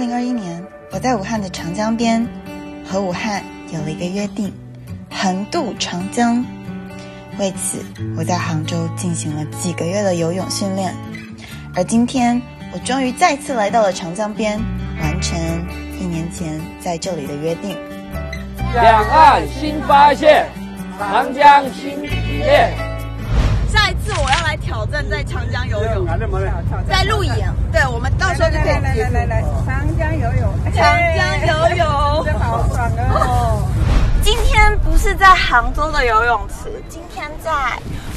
零二一年，我在武汉的长江边和武汉有了一个约定：横渡长江。为此，我在杭州进行了几个月的游泳训练。而今天，我终于再次来到了长江边，完成一年前在这里的约定。两岸新发现，长江新体验。下一次我挑战在长江游泳，在路演。对，我们到时候就可以来来来来，长江游泳，长江游泳，真好爽哦！今天不是在杭州的游泳池，今天在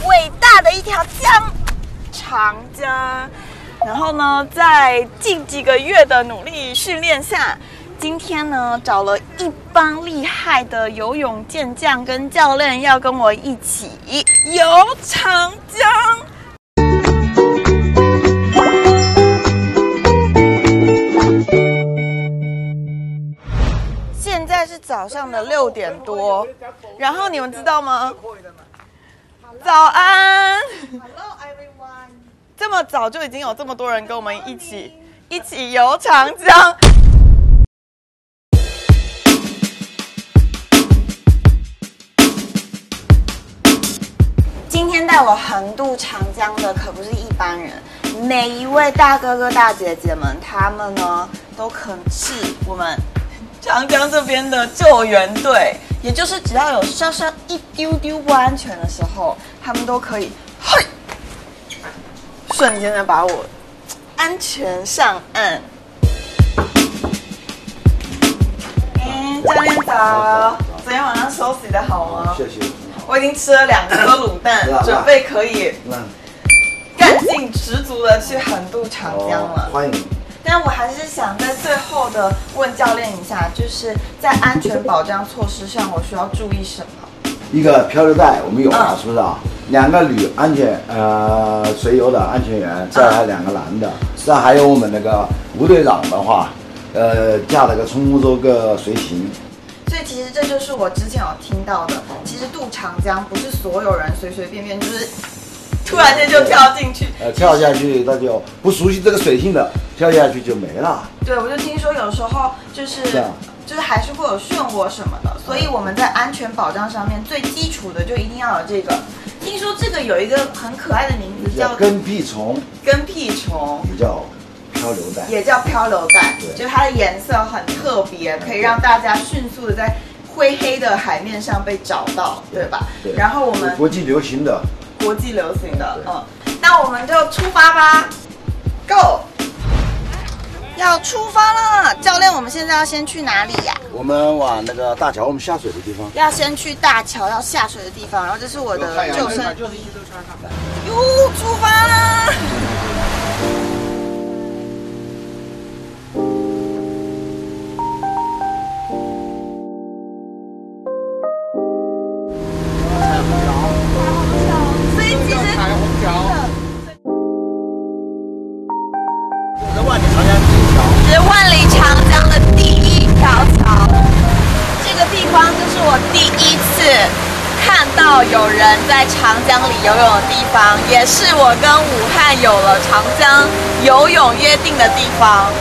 伟大的一条江——长江。然后呢，在近几个月的努力训练下，今天呢找了一帮厉害的游泳健将跟教练，要跟我一起游长江。早上的六点多，然后你们知道吗？早安。Hello everyone。这么早就已经有这么多人跟我们一起一起游长江。今天带我横渡长江的可不是一般人，每一位大哥哥大姐姐们，他们呢都可是我们长江这边的救援队，也就是只要有稍稍一丢丢不安全的时候，他们都可以，嘿。瞬间的把我安全上岸。哎，教练早！昨天晚上休息的好吗？谢谢。我已经吃了两颗卤蛋，准备可以干劲十足的去横渡长江了。欢迎。但我还是想在最后的问教练一下，就是在安全保障措施上，我需要注意什么？一个漂流袋我们有了，是不是啊？两个女安全呃随游的安全员，再来两个男的，这还有我们那个吴队长的话，呃驾了个冲锋舟个随行。所以其实这就是我之前有听到的，其实渡长江不是所有人随随便便就是突然间就跳进去，呃跳下去那就不熟悉这个水性的跳下去就没了。对，我就听说有时候就是就是还是会有漩涡什么的，所以我们在安全保障上面最基础的就一定要有这个。听说这个有一个很可爱的名字，叫跟屁虫。跟屁虫也叫漂流带，也叫漂流带。就它的颜色很特别，可以让大家迅速的在灰黑的海面上被找到，对吧？对。然后我们国际流行的，国际流行的，嗯。那我们就出发吧，Go！要出发了，教练，我们现在要先去哪里呀？我们往那个大桥，我们下水的地方。要先去大桥，要下水的地方。然后这是我的救生，就是一都穿上。哟，有人在长江里游泳的地方，也是我跟武汉有了长江游泳约定的地方。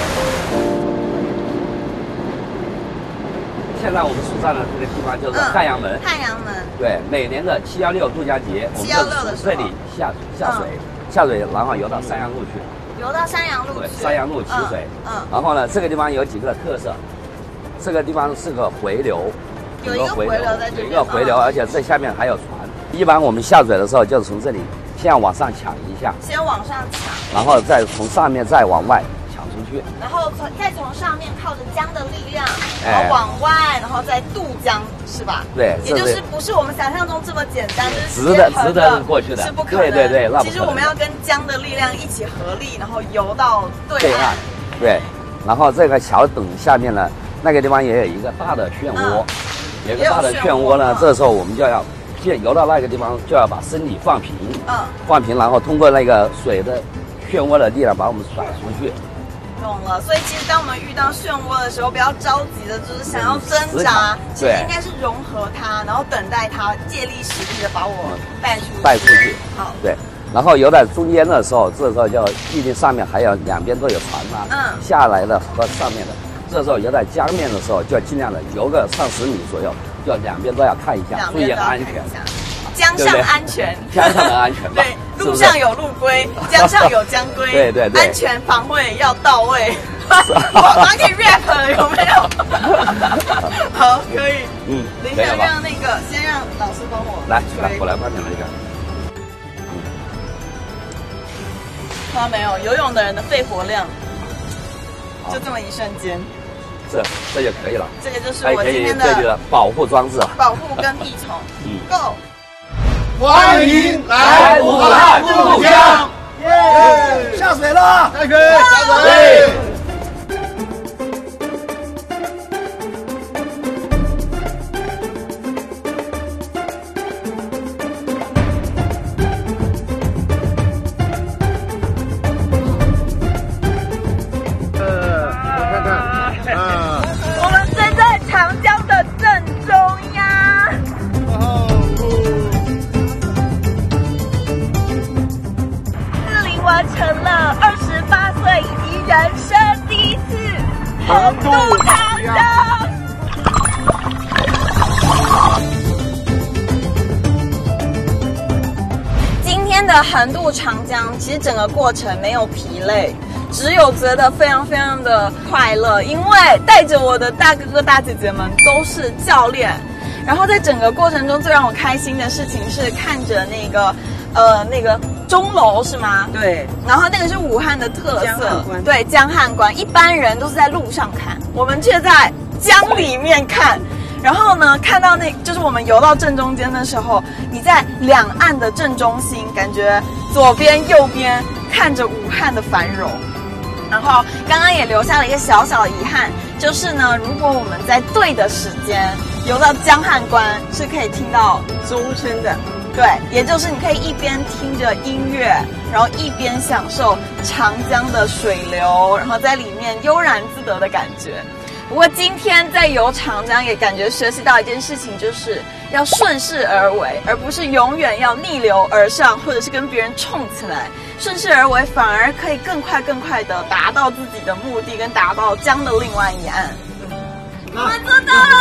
现在我们所在的这个地方叫做汉阳门。汉阳门。对，每年的七幺六度假节，七幺六的时候，这里下下水，下水然后游到三阳路去。游到三阳路。对，三阳路起水。嗯。然后呢，这个地方有几个特色，这个地方是个回流。有一个回流在这有一个回流，而且这下面还有船。一般我们下水的时候，就是从这里先往上抢一下，先往上抢，然后再从上面再往外抢出去，然后从再从上面靠着江的力量，然后往外，然后再渡江，是吧？对，也就是不是我们想象中这么简单，就是直的直的过去的，是不可能。对对对，其实我们要跟江的力量一起合力，然后游到对岸。对，然后这个桥等下面呢，那个地方也有一个大的漩涡。有个大的漩涡呢，这时候我们就要，先游到那个地方，就要把身体放平，嗯，放平，然后通过那个水的漩涡的力量把我们甩出去。懂了，所以其实当我们遇到漩涡的时候，不要着急的，就是想要挣扎，其实应该是融合它，然后等待它借力使力的把我带出去。带出去。好，对。然后游到中间的时候，这时候就毕竟上面还有两边都有船嘛，嗯下来的和上面的，这时候要在江面的时候，就要尽量的游个上十米左右，要两边都要看一下，注意安全一。下。江上安全，江上的安全吧对，路上有路规，江上有江规，对对对安全防卫要到位。我马上可以 rap 了，有没有？好，可以。嗯，等一下？让那个，先让老师帮我来来，吹我来帮你那个。看到没有？游泳的人的肺活量好就这么一瞬间，这这就可以了，这个就是我今天的保护装置了。保护跟屁虫。嗯 Go！欢迎来武汉故乡，耶！下水了，下水，下水。完成了二十八岁以及人生第一次横渡长江。今天的横渡长江，其实整个过程没有疲累，只有觉得非常非常的快乐，因为带着我的大哥哥大姐姐们都是教练。然后在整个过程中，最让我开心的事情是看着那个，呃，那个钟楼是吗？对，然后那个是武汉的特色对江汉关，一般人都是在路上看，我们却在江里面看。然后呢，看到那就是我们游到正中间的时候，你在两岸的正中心，感觉左边右边看着武汉的繁荣。然后刚刚也留下了一个小小的遗憾，就是呢，如果我们在对的时间游到江汉关，是可以听到钟声的，对，也就是你可以一边听着音乐，然后一边享受长江的水流，然后在里面悠然自得的感觉。不过今天在游长江也感觉学习到一件事情，就是要顺势而为，而不是永远要逆流而上，或者是跟别人冲起来。顺势而为反而可以更快更快的达到自己的目的，跟达到江的另外一岸。我们做到了！